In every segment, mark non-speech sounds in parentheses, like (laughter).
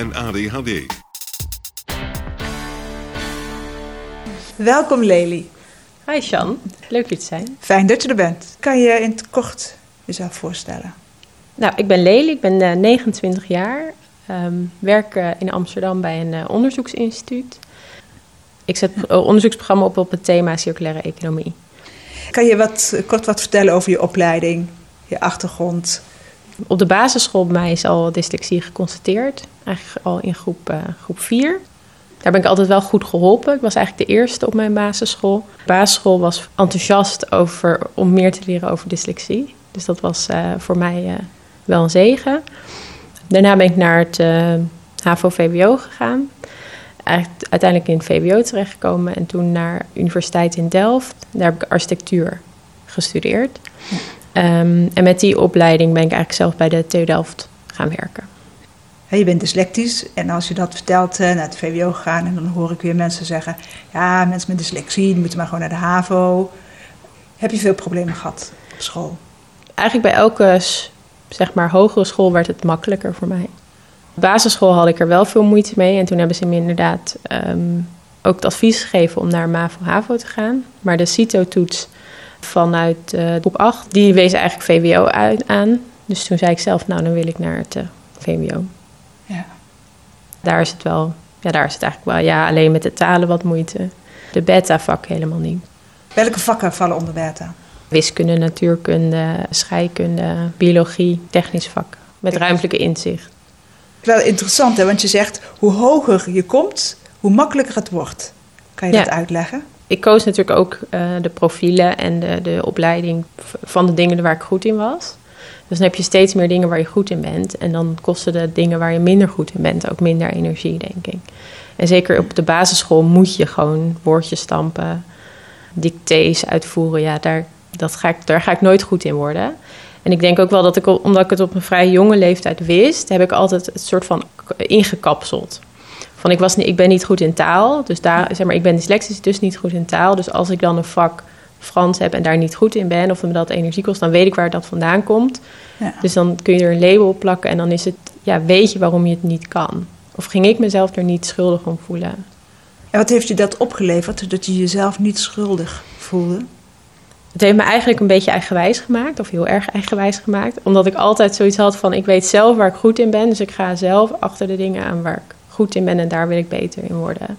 en ADHD. Welkom Lely. Hi Sjan, leuk je te zijn. Fijn dat je er bent. Kan je in het kort jezelf voorstellen? Nou, ik ben Lely, ik ben uh, 29 jaar. Um, werk uh, in Amsterdam bij een uh, onderzoeksinstituut. Ik zet een onderzoeksprogramma op op het thema circulaire economie. Kan je wat, kort wat vertellen over je opleiding, je achtergrond? Op de basisschool bij mij is al dyslexie geconstateerd. Eigenlijk al in groep, uh, groep 4. Daar ben ik altijd wel goed geholpen. Ik was eigenlijk de eerste op mijn basisschool. De basisschool was enthousiast over, om meer te leren over dyslexie. Dus dat was uh, voor mij uh, wel een zegen. Daarna ben ik naar het HAVO-VWO gegaan. Eigenlijk uiteindelijk in het VWO terechtgekomen en toen naar de universiteit in Delft. Daar heb ik architectuur gestudeerd. Um, en met die opleiding ben ik eigenlijk zelf bij de TU Delft gaan werken. Je bent dyslectisch en als je dat vertelt naar het VWO gegaan en dan hoor ik weer mensen zeggen: ja, mensen met dyslexie die moeten maar gewoon naar de HAVO. Heb je veel problemen gehad op school? Eigenlijk bij elke zeg maar, hogere school werd het makkelijker voor mij. Op basisschool had ik er wel veel moeite mee en toen hebben ze me inderdaad um, ook het advies gegeven om naar MAVO-HAVO te gaan. Maar de CITO-toets vanuit uh, groep 8, die wees eigenlijk VWO uit, aan. Dus toen zei ik zelf, nou dan wil ik naar het uh, VWO. Ja. Daar is het wel, ja daar is het eigenlijk wel, ja alleen met de talen wat moeite. De beta-vak helemaal niet. Welke vakken vallen onder beta? Wiskunde, natuurkunde, scheikunde, biologie, technisch vak. Met ruimtelijke inzicht. Wel interessant hè, want je zegt hoe hoger je komt, hoe makkelijker het wordt. Kan je Ja. dat uitleggen? Ik koos natuurlijk ook uh, de profielen en de, de opleiding van de dingen waar ik goed in was. Dus dan heb je steeds meer dingen waar je goed in bent. En dan kosten de dingen waar je minder goed in bent ook minder energie, denk ik. En zeker op de basisschool moet je gewoon woordjes stampen, dictées uitvoeren. Ja, daar, dat ga ik, daar ga ik nooit goed in worden. En ik denk ook wel dat ik, omdat ik het op een vrij jonge leeftijd wist, heb ik altijd het soort van ingekapseld. Van ik, was niet, ik ben niet goed in taal, dus daar, zeg maar, ik ben dyslexisch, dus niet goed in taal. Dus als ik dan een vak Frans heb en daar niet goed in ben, of me dat energie kost, dan weet ik waar dat vandaan komt. Ja. Dus dan kun je er een label op plakken en dan is het, ja, weet je waarom je het niet kan. Of ging ik mezelf er niet schuldig om voelen? En wat heeft je dat opgeleverd, dat je jezelf niet schuldig voelde? Het heeft me eigenlijk een beetje eigenwijs gemaakt, of heel erg eigenwijs gemaakt. Omdat ik altijd zoiets had van, ik weet zelf waar ik goed in ben, dus ik ga zelf achter de dingen aan waar ik goed in ben en daar wil ik beter in worden.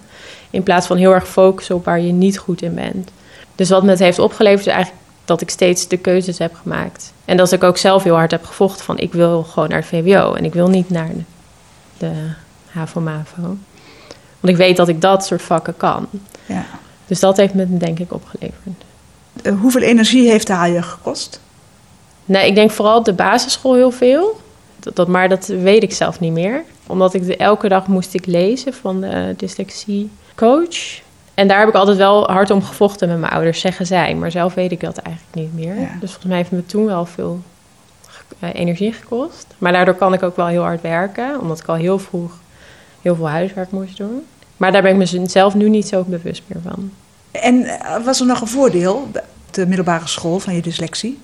In plaats van heel erg focussen op waar je niet goed in bent. Dus wat me het heeft opgeleverd is eigenlijk dat ik steeds de keuzes heb gemaakt. En dat ik ook zelf heel hard heb gevochten van ik wil gewoon naar het VWO en ik wil niet naar de, de HAVO-MAVO. Want ik weet dat ik dat soort vakken kan. Ja. Dus dat heeft me denk ik opgeleverd. Uh, hoeveel energie heeft de je gekost? Nee, ik denk vooral op de basisschool heel veel. Dat, dat, maar dat weet ik zelf niet meer. Omdat ik de, elke dag moest ik lezen van de dyslexiecoach. En daar heb ik altijd wel hard om gevochten met mijn ouders, zeggen zij. Maar zelf weet ik dat eigenlijk niet meer. Ja. Dus volgens mij heeft me toen wel veel uh, energie gekost. Maar daardoor kan ik ook wel heel hard werken. Omdat ik al heel vroeg heel veel huiswerk moest doen. Maar daar ben ik mezelf nu niet zo bewust meer van. En uh, was er nog een voordeel op de middelbare school van je dyslexie?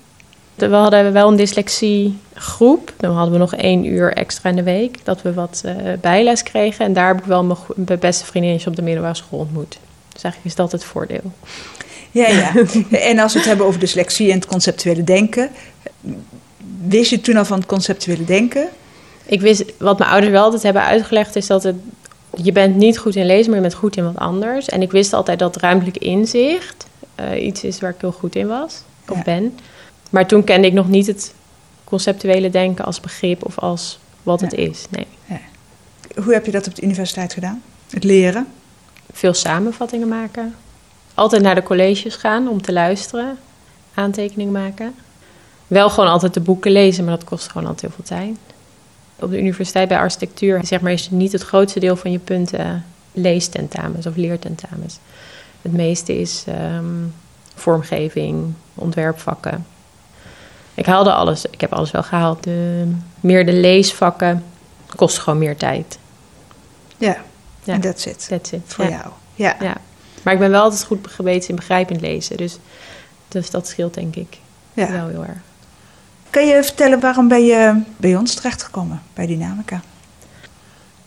We hadden wel een dyslexiegroep. Dan hadden we nog één uur extra in de week. Dat we wat uh, bijles kregen. En daar heb ik wel mijn, mijn beste vriendinnetje op de middelbare school ontmoet. Dus eigenlijk is dat het voordeel. Ja, ja. (laughs) en als we het hebben over dyslexie en het conceptuele denken. Wist je toen al van het conceptuele denken? Ik wist, wat mijn ouders wel altijd hebben uitgelegd, is dat het je bent niet goed in lezen, maar je bent goed in wat anders. En ik wist altijd dat ruimtelijk inzicht uh, iets is waar ik heel goed in was, of ben. Maar toen kende ik nog niet het conceptuele denken als begrip of als wat het is. Nee. Ja. Hoe heb je dat op de universiteit gedaan? Het leren? Veel samenvattingen maken. Altijd naar de colleges gaan om te luisteren. Aantekeningen maken. Wel gewoon altijd de boeken lezen, maar dat kost gewoon altijd heel veel tijd. Op de universiteit bij architectuur zeg maar, is niet het grootste deel van je punten leestentamens of leertentamens. Het meeste is ehm, vormgeving, ontwerpvakken. Ik haalde alles, ik heb alles wel gehaald. De, meer de leesvakken kost gewoon meer tijd. Ja, en that's it. That's it. Voor jou. Ja. ja. Maar ik ben wel altijd goed geweten in begrijpend lezen. Dus, dus dat scheelt denk ik ja. wel heel erg. Kan je vertellen waarom ben je bij ons terechtgekomen, bij Dynamica?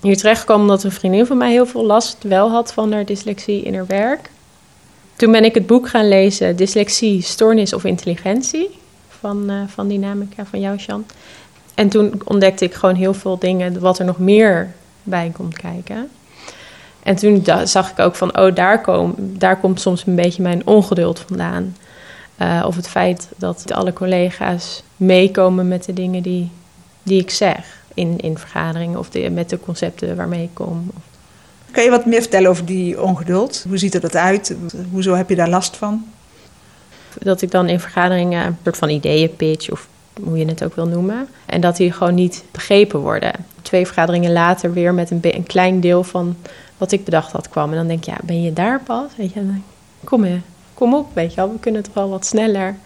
Hier terechtgekomen omdat een vriendin van mij heel veel last wel had van haar dyslexie in haar werk. Toen ben ik het boek gaan lezen, Dyslexie, Stoornis of Intelligentie, van, uh, van Dynamica, van jou, Jan. En toen ontdekte ik gewoon heel veel dingen, wat er nog meer bij komt kijken. En toen zag ik ook van, oh, daar, kom, daar komt soms een beetje mijn ongeduld vandaan. Uh, of het feit dat alle collega's meekomen met de dingen die, die ik zeg in, in vergaderingen of met de concepten waarmee ik kom. Kan je wat meer vertellen over die ongeduld? Hoe ziet er dat uit? Hoezo heb je daar last van? Dat ik dan in vergaderingen een soort van ideeën pitch of hoe je het ook wil noemen. En dat die gewoon niet begrepen worden. Twee vergaderingen later weer met een, een klein deel van wat ik bedacht had kwam. En dan denk je, ja, ben je daar pas? Weet je, kom, je, kom op, weet je wel. We kunnen het wel wat sneller.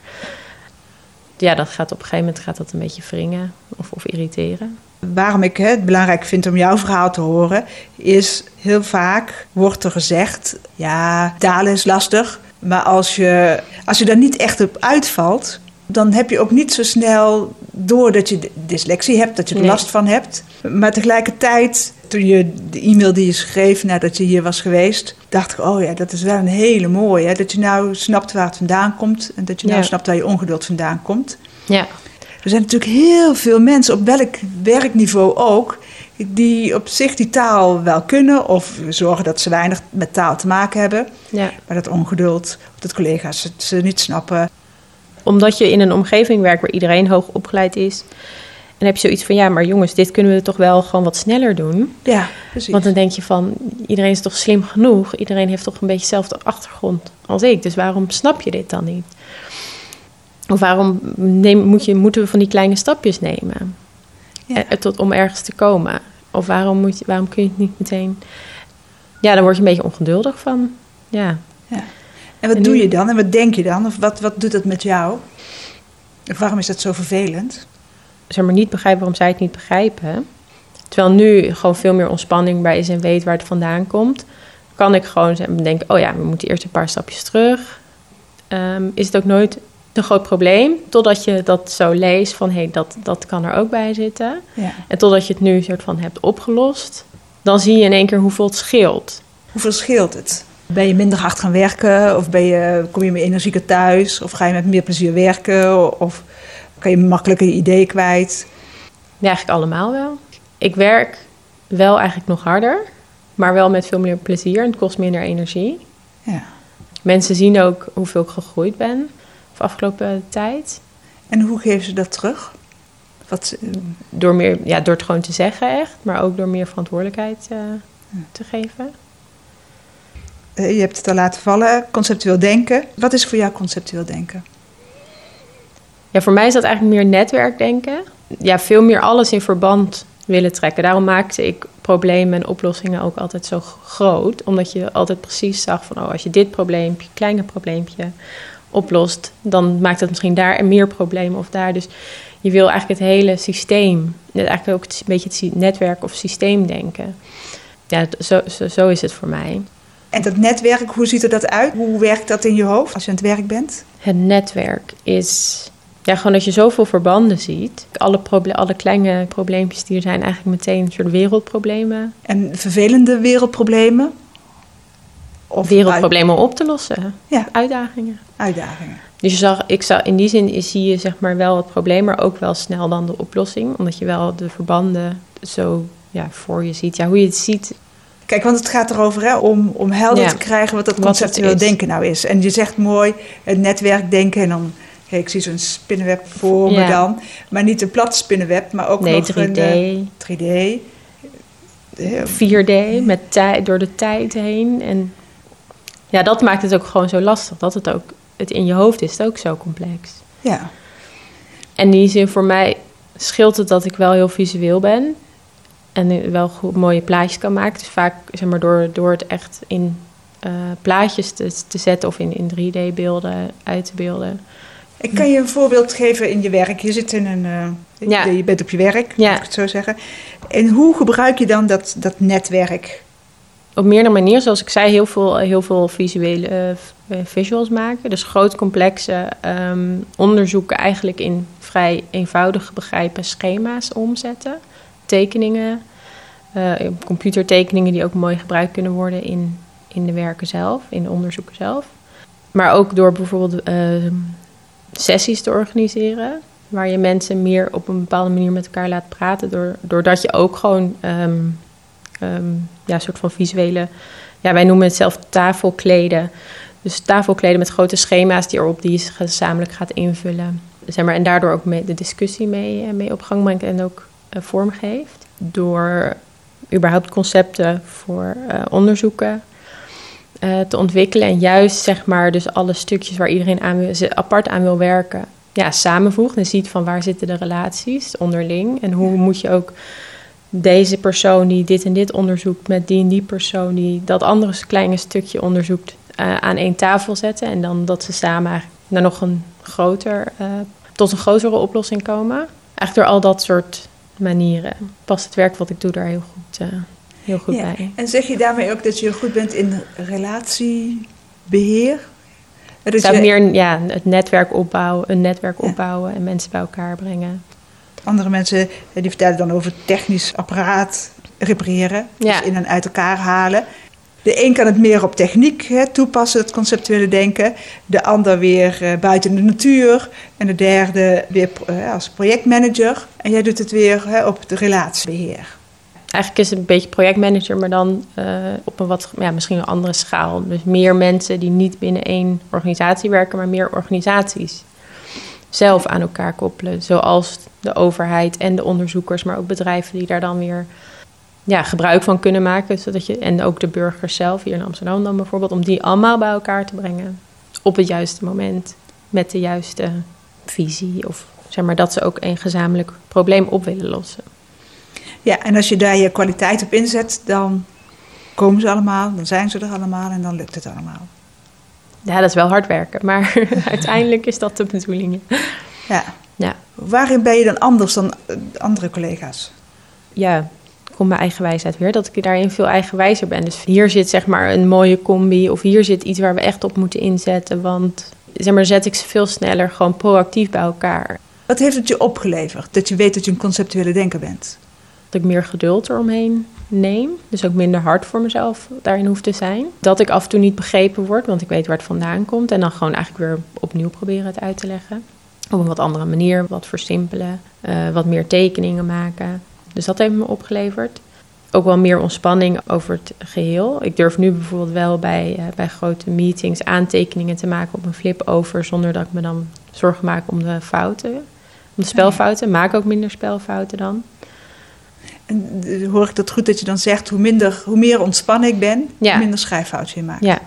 Ja, dat gaat op een gegeven moment gaat dat een beetje wringen of, of irriteren waarom ik het belangrijk vind om jouw verhaal te horen, is heel vaak wordt er gezegd: ja, taal is lastig. Maar als je, als je daar niet echt op uitvalt, dan heb je ook niet zo snel door dat je dyslexie hebt, dat je er last van hebt. Maar tegelijkertijd, toen je de e-mail die je schreef nadat je hier was geweest, dacht ik: oh ja, dat is wel een hele mooie. Hè? Dat je nou snapt waar het vandaan komt en dat je nou snapt waar je ongeduld vandaan komt. Ja. Er zijn natuurlijk heel veel mensen, op welk werkniveau ook, die op zich die taal wel kunnen of zorgen dat ze weinig met taal te maken hebben. Ja. Maar dat ongeduld, dat collega's het ze niet snappen. Omdat je in een omgeving werkt waar iedereen hoog opgeleid is. En heb je zoiets van, ja, maar jongens, dit kunnen we toch wel gewoon wat sneller doen. Ja, precies. Want dan denk je van, iedereen is toch slim genoeg? Iedereen heeft toch een beetje dezelfde achtergrond als ik. Dus waarom snap je dit dan niet? Of waarom neem, moet je, moeten we van die kleine stapjes nemen ja. Eh, tot, om ergens te komen? Of waarom, moet je, waarom kun je het niet meteen... Ja, dan word je een beetje ongeduldig van. Ja. ja. En wat doe je dan? En wat denk je dan? Of wat, wat doet dat met jou? Of waarom is dat zo vervelend? Zeg maar niet begrijpen waarom zij het niet begrijpen. Terwijl nu gewoon veel meer ontspanning bij is en weet waar het vandaan komt. Kan ik gewoon denken, oh ja, we moeten eerst een paar stapjes terug. Um, is het ook nooit een groot probleem. Totdat je dat zo leest van hé, hey, dat, dat kan er ook bij zitten. Ja. En totdat je het nu soort van hebt opgelost, dan zie je in één keer hoeveel het scheelt. Hoeveel scheelt het? Ben je minder hard gaan werken? Of ben je, kom je meer energieker thuis? Of ga je met meer plezier werken? Of kan je makkelijker je idee kwijt? Ja, eigenlijk allemaal wel. Ik werk wel eigenlijk nog harder, maar wel met veel meer plezier en het kost minder energie. Ja. Mensen zien ook hoeveel ik gegroeid ben of afgelopen tijd. En hoe geven ze dat terug? Wat, door, meer, ja, door het gewoon te zeggen echt, maar ook door meer verantwoordelijkheid uh, te geven. Uh, je hebt het al laten vallen, conceptueel denken. Wat is voor jou conceptueel denken? Ja, voor mij is dat eigenlijk meer netwerkdenken. Ja, veel meer alles in verband willen trekken. Daarom maakte ik problemen en oplossingen ook altijd zo groot. Omdat je altijd precies zag van, oh, als je dit probleempje, kleine probleempje oplost, dan maakt het misschien daar meer problemen of daar. Dus je wil eigenlijk het hele systeem, eigenlijk ook een beetje het netwerk of systeem denken. Ja, zo, zo, zo is het voor mij. En dat netwerk, hoe ziet er dat uit? Hoe werkt dat in je hoofd als je aan het werk bent? Het netwerk is ja, gewoon dat je zoveel verbanden ziet. Alle, alle kleine probleempjes die er zijn, eigenlijk meteen een soort wereldproblemen. En vervelende wereldproblemen? Of wereldproblemen op te lossen. Ja. Uitdagingen. Uitdagingen. Dus je zag, ik zag, in die zin zie je zeg maar wel het probleem, maar ook wel snel dan de oplossing. Omdat je wel de verbanden zo ja, voor je ziet. Ja, hoe je het ziet. Kijk, want het gaat erover hè, om, om helder Ja. te krijgen wat dat conceptueel denken nou is. En je zegt mooi het netwerkdenken en dan... kijk, ik zie zo'n spinnenweb voor me dan. Maar niet een plat spinnenweb, maar ook Nee, nog 3D, een eh, 3D. Eh, 4D, met tijd, door de tijd heen. En ja, dat maakt het ook gewoon zo lastig. Dat het ook, het in je hoofd is het ook zo complex. Ja, En in die zin voor mij scheelt het dat ik wel heel visueel ben. En wel goed, mooie plaatjes kan maken. Dus vaak zeg maar, door, door het echt in eh, plaatjes te, te zetten of in, in 3D-beelden uit te beelden. Ik kan je een voorbeeld geven in je werk. Je zit in een. eh, Ja. Je bent op je werk, Ja. laat ik het zo zeggen. En hoe gebruik je dan dat, dat netwerk? Op meerdere manieren, zoals ik zei, heel veel, heel veel visuele eh, visuals maken. Dus groot complexe ehm, onderzoeken eigenlijk in vrij eenvoudig begrijpen schema's omzetten. Tekeningen, eh, computertekeningen die ook mooi gebruikt kunnen worden in, in de werken zelf, in de onderzoeken zelf. Maar ook door bijvoorbeeld ehm, sessies te organiseren. Waar je mensen meer op een bepaalde manier met elkaar laat praten. Door, doordat je ook gewoon ehm, ehm, ja, soort van visuele. Ja, wij noemen het zelf tafelkleden. Dus tafelkleden met grote schema's die erop die je gezamenlijk gaat invullen. Zeg maar, en daardoor ook mee, de discussie mee, eh, mee op gang brengt en ook eh, vorm geeft. Door überhaupt concepten voor eh, onderzoeken te ontwikkelen. En juist zeg maar dus alle stukjes waar iedereen aan apart aan wil werken. Ja, samenvoegt en ziet van waar zitten de relaties onderling. En hoe moet je ook deze persoon die dit en dit onderzoekt met die en die persoon die dat andere kleine stukje onderzoekt eh, aan één tafel zetten. En dan dat ze samen naar nog een groter, eh, tot een grotere oplossing komen. Eigenlijk door al dat soort manieren past het werk wat ik doe daar heel goed, eh, heel goed Ja. bij. En zeg je daarmee ook dat je goed bent in relatiebeheer? Dat je meer ja, het netwerk opbouwen, een netwerk opbouwen en mensen bij elkaar brengen. Andere mensen eh, die vertellen dan over technisch apparaat repareren. Ja. Dus in en uit elkaar halen. De een kan het meer op techniek hè, toepassen, het conceptuele denken. De ander weer eh, buiten de natuur. En de derde weer eh, als projectmanager. En jij doet het weer hè, op het relatiebeheer. Eigenlijk is het een beetje projectmanager, maar dan op een wat, ja, misschien een andere schaal. Dus meer mensen die niet binnen één organisatie werken, maar meer organisaties zelf aan elkaar koppelen. Zoals de overheid en de onderzoekers, maar ook bedrijven die daar dan weer ja, gebruik van kunnen maken. Zodat je, en ook de burgers zelf, hier in Amsterdam dan bijvoorbeeld, om die allemaal bij elkaar te brengen. Op het juiste moment, met de juiste visie. Of zeg maar dat ze ook een gezamenlijk probleem op willen lossen. Ja, en als je daar je kwaliteit op inzet, dan komen ze allemaal, dan zijn ze er allemaal en dan lukt het allemaal. Ja, dat is wel hard werken, maar (laughs) uiteindelijk is dat de bedoeling. Ja. Ja, Waarin ben je dan anders dan eh, andere collega's? ja komt mijn eigen wijsheid weer, dat ik daarin veel eigenwijzer ben. Dus hier zit zeg maar een mooie combi of hier zit iets waar we echt op moeten inzetten. Want zeg maar, zet ik ze veel sneller gewoon proactief bij elkaar. Wat heeft het je opgeleverd? Dat je weet dat je een conceptuele denker bent. Dat ik meer geduld eromheen neem. Dus ook minder hard voor mezelf daarin hoef te zijn. Dat ik af en toe niet begrepen word, want ik weet waar het vandaan komt. En dan gewoon eigenlijk weer opnieuw proberen het uit te leggen. Op een wat andere manier, wat versimpelen, eh, wat meer tekeningen maken. Dus dat heeft me opgeleverd. Ook wel meer ontspanning over het geheel. Ik durf nu bijvoorbeeld wel bij, eh, bij grote meetings aantekeningen te maken op een flip over, zonder dat ik me dan zorgen maak om de fouten. Om de spelfouten. Maak ook minder spelfouten dan. Eh, hoor ik dat goed dat je dan zegt, hoe, minder, hoe meer ontspannen ik ben, Ja. hoe minder schrijffoutjes je maakt. Ja,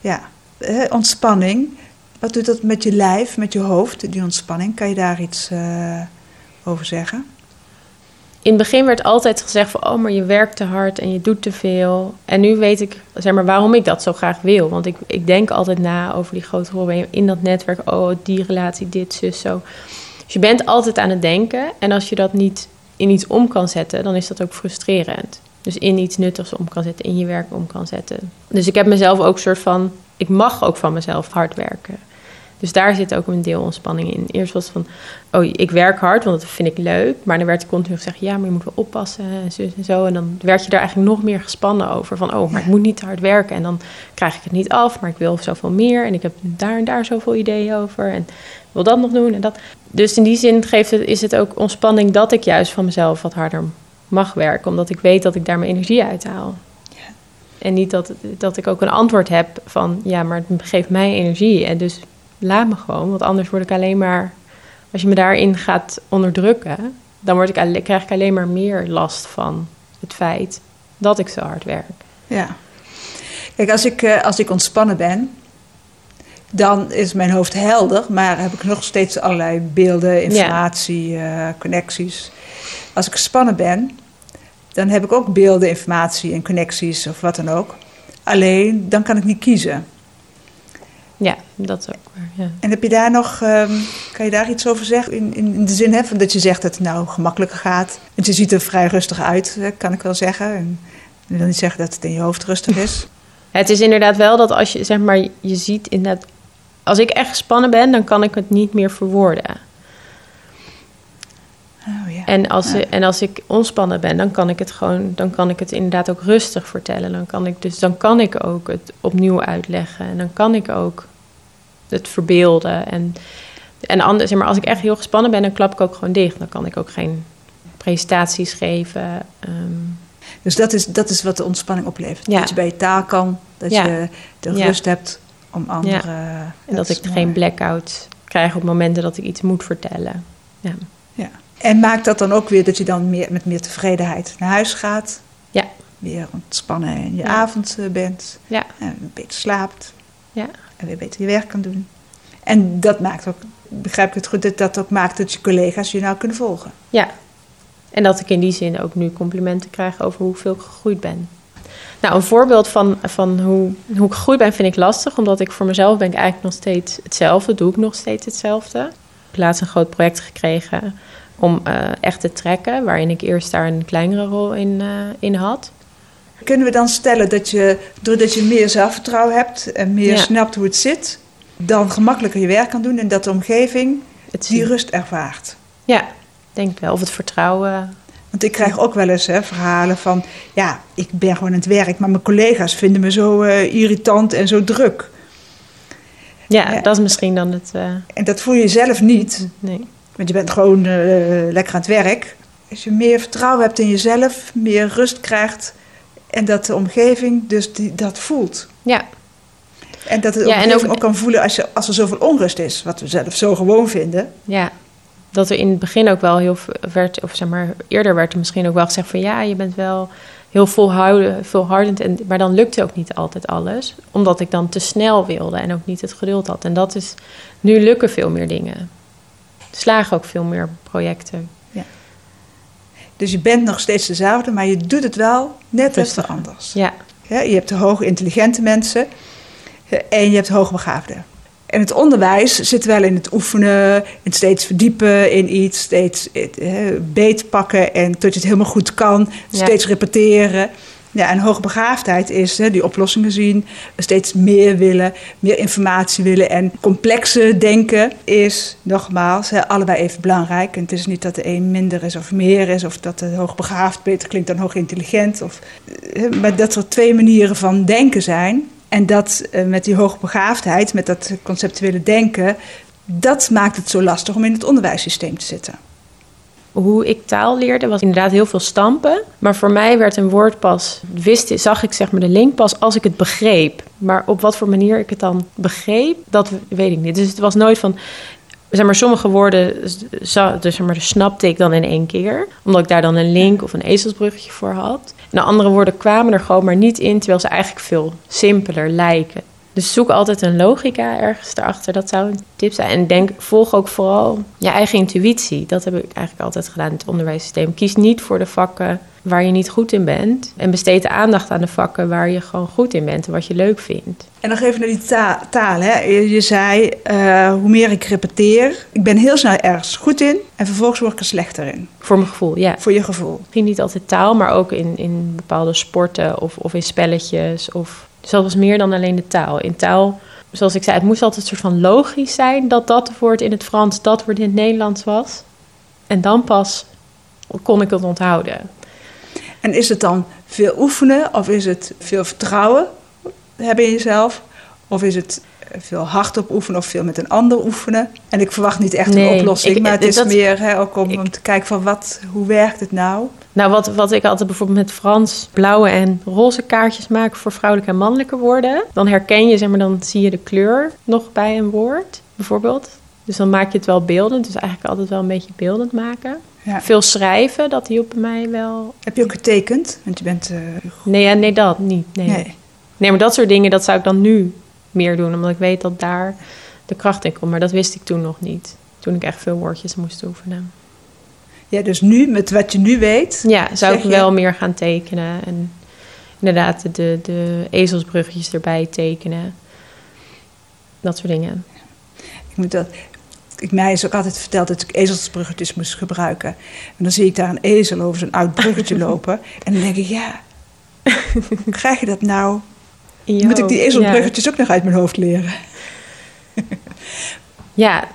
Ja. Eh, ontspanning, wat doet dat met je lijf, met je hoofd, die ontspanning? Kan je daar iets eh, over zeggen? in het begin werd altijd gezegd van... oh, maar je werkt te hard en je doet te veel. En nu weet ik zeg maar, waarom ik dat zo graag wil. Want ik, ik denk altijd na over die grote rol in dat netwerk. Oh, die relatie, dit, zus, zo. Dus je bent altijd aan het denken. En als je dat niet in iets om kan zetten... dan is dat ook frustrerend. Dus in iets nuttigs om kan zetten, in je werk om kan zetten. Dus ik heb mezelf ook een soort van... ik mag ook van mezelf hard werken. Dus daar zit ook een deel ontspanning in. Eerst was het van, oh, ik werk hard, want dat vind ik leuk. Maar dan werd er continu gezegd, ja, maar je moet wel oppassen en zo en zo. En dan werd je daar eigenlijk nog meer gespannen over. Van, oh, maar ik moet niet te hard werken. En dan krijg ik het niet af, maar ik wil zoveel meer. En ik heb daar en daar zoveel ideeën over. En ik wil dat nog doen en dat. Dus in die zin geeft het, is het ook ontspanning dat ik juist van mezelf wat harder mag werken. Omdat ik weet dat ik daar mijn energie uit haal. En niet dat, dat ik ook een antwoord heb van ja, maar het geeft mij energie. En dus laat me gewoon, want anders word ik alleen maar. Als je me daarin gaat onderdrukken, dan word ik, krijg ik alleen maar meer last van het feit dat ik zo hard werk. Ja. Kijk, als ik, eh, als ik ontspannen ben, dan is mijn hoofd helder, maar heb ik nog steeds allerlei beelden, informatie, eh, connecties. Als ik gespannen ben, dan heb ik ook beelden, informatie en connecties of wat dan ook. Alleen dan kan ik niet kiezen. Ja, dat is ook waar. Ja. En heb je daar nog, um, kan je daar iets over zeggen? In, in, in de zin hè, van dat je zegt dat het nou gemakkelijker gaat. Want je ziet er vrij rustig uit, kan ik wel zeggen. En ik wil niet zeggen dat het in je hoofd rustig is. Het is inderdaad wel dat als je, zeg maar, je ziet inderdaad... Als ik echt gespannen ben, dan kan ik het niet meer verwoorden. Oh, ja. en, als, en als ik ontspannen ben, dan kan ik het gewoon, dan kan ik het inderdaad ook rustig vertellen. Dan kan ik, dus dan kan ik ook het opnieuw uitleggen. En dan kan ik ook het verbeelden. En, en anders, zeg maar, als ik echt heel gespannen ben, dan klap ik ook gewoon dicht. Dan kan ik ook geen presentaties geven. Um, dus dat is, dat is wat de ontspanning oplevert. Dat je bij je taal kan, dat je de rust hebt om anderen... En dat, ik geen blackout krijg op momenten dat ik iets moet vertellen. Ja. ja. En maakt dat dan ook weer dat je dan meer, met meer tevredenheid naar huis gaat? Ja. Weer ontspannen in je avond eh, bent. Ja. En beter slaapt. Ja. En weer beter je werk kan doen. En dat maakt ook, begrijp ik het goed, dat dat ook maakt dat je collega's je nou kunnen volgen. Ja, en dat ik in die zin ook nu complimenten krijg over hoeveel ik gegroeid ben. Nou, een voorbeeld van, van hoe, hoe ik gegroeid ben vind ik lastig, omdat ik voor mezelf ben ik eigenlijk nog steeds hetzelfde, doe ik nog steeds hetzelfde. Ik heb laatst een groot project gekregen om uh, echt te trekken, waarin ik eerst daar een kleinere rol in, uh, in had. Kunnen we dan stellen dat je, doordat je meer zelfvertrouwen hebt en meer snapt hoe het zit, dan gemakkelijker je werk kan doen en dat de omgeving het die rust ervaart? Ja, denk wel. Of het vertrouwen. Want ik krijg ook wel eens hè, verhalen van... ja, ik ben gewoon aan het werk... maar mijn collega's vinden me zo uh, irritant en zo druk. Ja, dat is misschien dan het... Uh... En dat voel je zelf niet. Nee. Want je bent gewoon uh, lekker aan het werk. Als je meer vertrouwen hebt in jezelf... meer rust krijgt... en dat de omgeving dus die, dat voelt. Ja. En dat de omgeving ook, ook kan voelen als, je, als er zoveel onrust is... wat we zelf zo gewoon vinden... Ja, dat er in het begin ook wel heel werd, of zeg maar eerder werd er misschien ook wel gezegd van ja, je bent wel heel volhouden, volhardend, en, maar dan lukte ook niet altijd alles, omdat ik dan te snel wilde en ook niet het geduld had. En dat is, nu lukken veel meer dingen. Slagen ook veel meer projecten. Ja. Dus je bent nog steeds dezelfde, maar je doet het wel net even anders. Ja. ja. Je hebt de hoog intelligente mensen en je hebt hoogbegaafden. En het onderwijs zit wel in het oefenen, in het steeds verdiepen in iets, steeds eh, beet pakken en tot je het helemaal goed kan, steeds repeteren. Ja, en hoogbegaafdheid is hè, die oplossingen zien, steeds meer willen, meer informatie willen. En complexe denken is, nogmaals, hè, allebei even belangrijk. En het is niet dat de een minder is of meer is, of dat de hoogbegaafd beter klinkt dan hoogintelligent. Of, maar dat er twee manieren van denken zijn. En dat uh, met die hoogbegaafdheid, met dat conceptuele denken, dat maakt het zo lastig om in het onderwijssysteem te zitten. Hoe ik taal leerde was inderdaad heel veel stampen. Maar voor mij werd een woord pas, wist, zag ik zeg maar de link pas als ik het begreep. Maar op wat voor manier ik het dan begreep, dat weet ik niet. Dus het was nooit van, zeg maar, sommige woorden dus, zeg maar, snapte ik dan in één keer. Omdat ik daar dan een link of een ezelsbruggetje voor had. En de andere woorden kwamen er gewoon maar niet in, terwijl ze eigenlijk veel simpeler lijken. Dus zoek altijd een logica ergens erachter. Dat zou een tip zijn. En denk, volg ook vooral je eigen intuïtie. Dat heb ik eigenlijk altijd gedaan in het onderwijssysteem. Kies niet voor de vakken waar je niet goed in bent. En besteed de aandacht aan de vakken waar je gewoon goed in bent en wat je leuk vindt. En nog even naar die taal. hè. Je, zei, uh, hoe meer ik repeteer, ik ben heel snel ergens goed in en vervolgens word ik er slechter in. Voor mijn gevoel, ja. Voor je gevoel. Misschien niet altijd taal, maar ook in, in bepaalde sporten of, of in spelletjes. Of, dus dat was meer dan alleen de taal. In taal, zoals ik zei, het moest altijd een soort van logisch zijn dat dat woord in het Frans, dat woord in het Nederlands was. En dan pas kon ik het onthouden. En is het dan veel oefenen of is het veel vertrouwen hebben in jezelf? Of is het veel hardop oefenen of veel met een ander oefenen. En ik verwacht niet echt Nee, een oplossing, ik- maar het dat- is meer hè, ook om, ik- om te kijken van wat, hoe werkt het nou? Nou, wat, wat ik altijd bijvoorbeeld met Frans blauwe en roze kaartjes maak voor vrouwelijke en mannelijke woorden. Dan herken je, zeg maar, dan zie je de kleur nog bij een woord, bijvoorbeeld. Dus dan maak je het wel beeldend. Dus eigenlijk altijd wel een beetje beeldend maken. Ja. Veel schrijven, dat hielp bij mij wel. Heb je ook getekend? Want je bent... eh, Nee, ja, nee dat niet. Nee. nee. nee, maar dat soort dingen, dat zou ik dan nu meer doen. Omdat ik weet dat daar de kracht in komt. Maar dat wist ik toen nog niet. Toen ik echt veel woordjes moest oefenen. Ja, dus nu, met wat je nu weet... Ja, zou ik je? wel meer gaan tekenen. En inderdaad de, de ezelsbruggetjes erbij tekenen. Dat soort dingen. Ik moet dat... Ik, mij is ook altijd verteld dat ik ezelsbruggetjes moest gebruiken. En dan zie ik daar een ezel over zo'n oud bruggetje (laughs) lopen. En dan denk ik, ja, hoe (laughs) krijg je dat nou? Moet ik die ezelbruggetjes ook nog uit mijn hoofd leren? (laughs) Ja.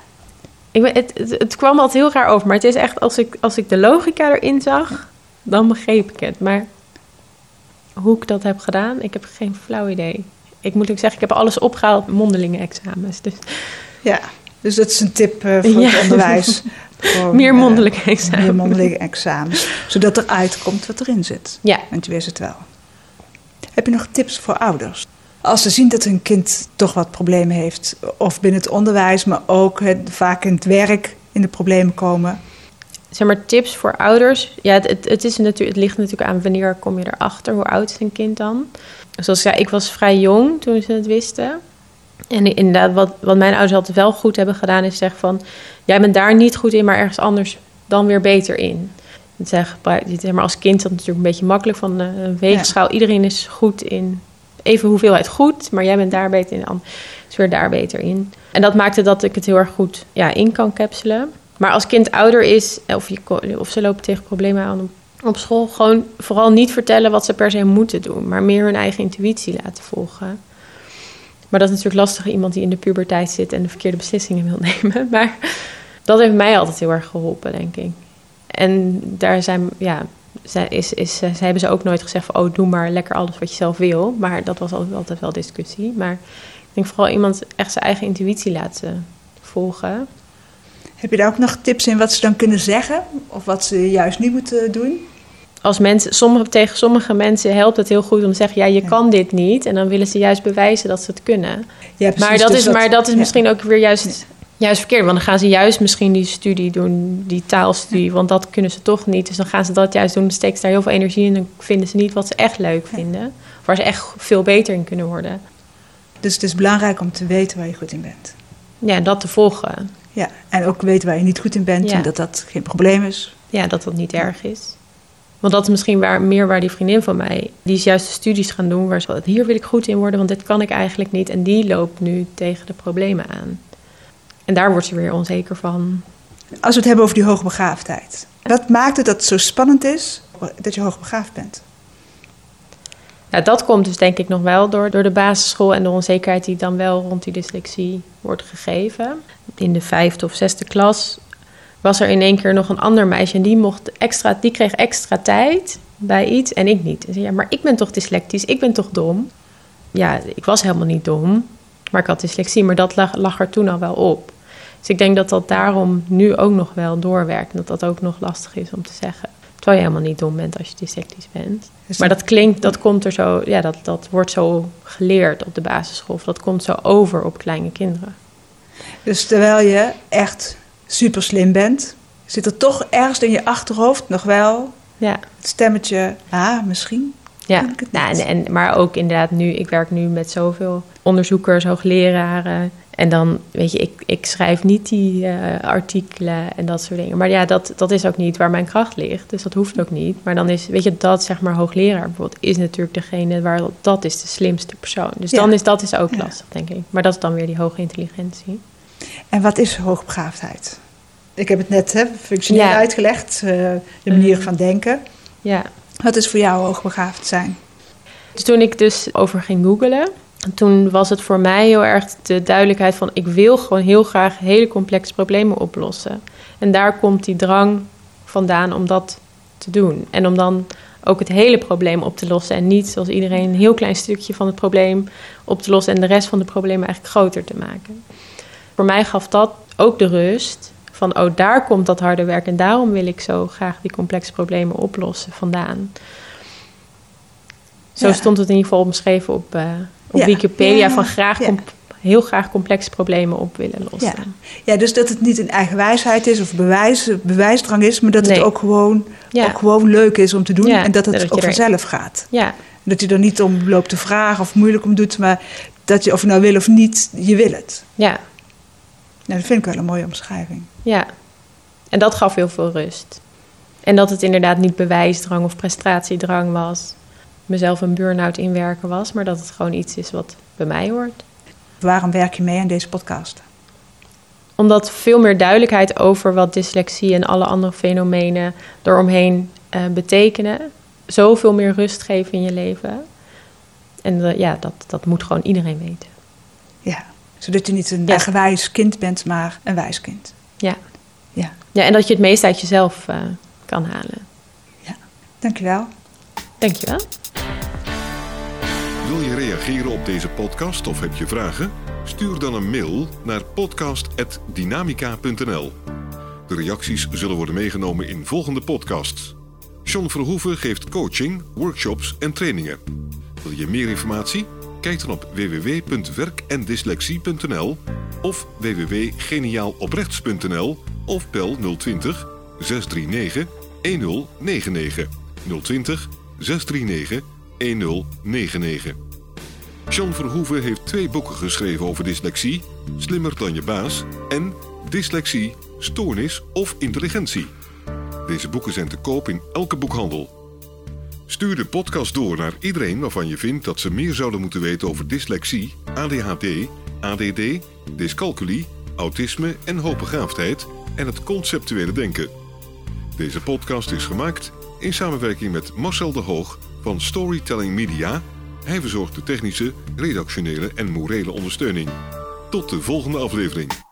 Ik ben, het, het, het kwam altijd heel raar over. Maar het is echt, als ik, als ik de logica erin zag, dan begreep ik het. Maar hoe ik dat heb gedaan, ik heb geen flauw idee. Ik moet ook zeggen, ik heb alles opgehaald mondelinge examens. Dus Ja, dus dat is een tip eh, voor Ja. het onderwijs. (laughs) Gewoon, meer eh, mondelinge examens. Meer mondelinge examens. Zodat eruit komt wat erin zit. Ja. Want je wist het wel. Heb je nog tips voor ouders? Als ze zien dat hun kind toch wat problemen heeft. Of binnen het onderwijs, maar ook vaak in het werk in de problemen komen. zeg maar, tips voor ouders. Ja, het, het, het, is natuurlijk, het ligt natuurlijk aan wanneer kom je erachter. Hoe oud is een kind dan? Zoals ik zei, ik was vrij jong toen ze het wisten. En inderdaad, wat, wat mijn ouders altijd wel goed hebben gedaan... is zeggen van, jij bent daar niet goed in... maar ergens anders dan weer beter in. Zijn zeg maar als kind is dat natuurlijk een beetje makkelijk... van eh, een weegschaal, iedereen is goed in... even hoeveelheid goed, maar jij bent daar beter in... an- is weer daar beter in. En dat maakte dat ik het heel erg goed ja, in kan capselen. Maar als kind ouder is, of, je, of ze lopen tegen problemen aan op, op school, gewoon vooral niet vertellen wat ze per se moeten doen, maar meer hun eigen intuïtie laten volgen. Maar dat is natuurlijk lastig, iemand die in de puberteit zit en de verkeerde beslissingen wil (laughs) nemen. Maar dat heeft mij altijd heel erg geholpen, denk ik. En daar zijn, ja, zij, is, is, zij hebben ze ook nooit gezegd van, oh, doe maar lekker alles wat je zelf wil. Maar dat was altijd, altijd wel discussie. Maar ik denk vooral iemand echt zijn eigen intuïtie laten volgen. Heb je daar ook nog tips in wat ze dan kunnen zeggen? Of wat ze juist niet moeten doen? als mensen, sommige, tegen sommige mensen helpt het heel goed om te zeggen: ja, je Ja. kan dit niet. En dan willen ze juist bewijzen dat ze het kunnen. Ja, maar, precies, dat dus is, maar dat is ja. misschien ook weer juist, juist verkeerd. Want dan gaan ze juist misschien die studie doen, die taalstudie. Want dat kunnen ze toch niet. Dus dan gaan ze dat juist doen. Dan steken ze daar heel veel energie in. Dan vinden ze niet wat ze echt leuk vinden. Waar ze echt veel beter in kunnen worden. Dus het is belangrijk om te weten waar je goed in bent. Ja, dat te volgen. Ja, en ook weten waar je niet goed in bent Ja. en dat dat geen probleem is. Ja, dat dat niet erg is. Want dat is misschien waar, meer waar die vriendin van mij... die is juist de studies gaan doen... waar ze hier wil ik goed in worden... want dit kan ik eigenlijk niet. En die loopt nu tegen de problemen aan. En daar wordt ze weer onzeker van. Als we het hebben over die hoogbegaafdheid. Wat maakt het dat het zo spannend is dat je hoogbegaafd bent? Nou, dat komt dus denk ik nog wel door, door de basisschool... en de onzekerheid die dan wel rond die dyslexie wordt gegeven. In de vijfde of zesde klas was er in één keer nog een ander meisje... en die, mocht extra, die kreeg extra tijd bij iets en ik niet. En zei, ja, maar ik ben toch dyslectisch, ik ben toch dom? Ja, ik was helemaal niet dom, maar ik had dyslexie. Maar dat lag, lag er toen al wel op. Dus ik denk dat dat daarom nu ook nog wel doorwerkt... en dat dat ook nog lastig is om te zeggen... Terwijl je helemaal niet dom bent als je dyslectisch bent. Dus Maar dat klinkt, dat komt er zo, ja, dat, dat wordt zo geleerd op de basisschool. Of dat komt zo over op kleine kinderen. Dus terwijl je echt super slim bent, zit er toch ergens in je achterhoofd nog wel Ja, het stemmetje, ah, misschien. ja. Kan ik het Nou, en, en, maar ook inderdaad nu, ik werk nu met zoveel onderzoekers, hoogleraren. En dan, weet je, ik, ik schrijf niet die eh, artikelen en dat soort dingen. Maar ja, dat, dat is ook niet waar mijn kracht ligt. Dus dat hoeft ook niet. Maar dan is, weet je, dat zeg maar hoogleraar bijvoorbeeld, is natuurlijk degene waar dat is de slimste persoon. Dus Ja. dan is dat is ook Ja. lastig, denk ik. Maar dat is dan weer die hoge intelligentie. En wat is hoogbegaafdheid? Ik heb het net hè, functioneel Ja. uitgelegd, eh, de manier Mhm. van denken. Ja. Wat is voor jou hoogbegaafd zijn? Dus toen ik dus over ging googelen, toen was het voor mij heel erg de duidelijkheid van ik wil gewoon heel graag hele complexe problemen oplossen. En daar komt die drang vandaan om dat te doen. En om dan ook het hele probleem op te lossen. En niet zoals iedereen een heel klein stukje van het probleem op te lossen en de rest van de problemen eigenlijk groter te maken. Voor mij gaf dat ook de rust van, oh, daar komt dat harde werk en daarom wil ik zo graag die complexe problemen oplossen vandaan. Zo Ja. stond het in ieder geval omschreven op, eh, op Ja. Wikipedia van graag heel graag complexe problemen op willen lossen. Ja. ja, dus dat het niet een eigen wijsheid is of bewijs, bewijsdrang is, maar dat het ook gewoon, Ja. ook gewoon leuk is om te doen Ja, en dat het dat ook er- vanzelf gaat. ja. Dat je er niet om loopt te vragen of moeilijk om doet, maar dat je of je nou wil of niet, je wil het. ja. Nou, dat vind ik wel een mooie omschrijving. Ja, en dat gaf heel veel rust. En dat het inderdaad niet bewijsdrang of prestatiedrang was. Mezelf een burn-out inwerken was, maar dat het gewoon iets is wat bij mij hoort. Waarom werk je mee aan deze podcast? Omdat veel meer duidelijkheid over wat dyslexie en alle andere fenomenen eromheen eh betekenen, zoveel meer rust geven in je leven. En eh, ja, dat, dat moet gewoon iedereen weten. Ja, zodat je niet een Ja. eigenwijs kind bent, maar een wijs kind. Ja. Ja, ja en dat je het meest uit jezelf eh, kan halen. dankjewel. Dankjewel. Wil je reageren op deze podcast of heb je vragen? Stuur dan een mail naar podcast.dynamica.nl. De reacties zullen worden meegenomen in volgende podcasts. John Verhoeven geeft coaching, workshops en trainingen. Wil je meer informatie? Kijk dan op www.werkendyslexie.nl of www.geniaaloprechts.nl of bel 020 639 1099 020 639 1099. John Verhoeven heeft twee boeken geschreven over dyslexie: Slimmer dan je baas en Dyslexie, Stoornis of Intelligentie. Deze boeken zijn te koop in elke boekhandel. Stuur de podcast door naar iedereen waarvan je vindt dat ze meer zouden moeten weten over dyslexie, ADHD, ADD, dyscalculie, autisme en hoogbegaafdheid en het conceptuele denken. Deze podcast is gemaakt in samenwerking met Marcel de Hoog van Storytelling Media. Hij verzorgt de technische, redactionele en morele ondersteuning. Tot de volgende aflevering.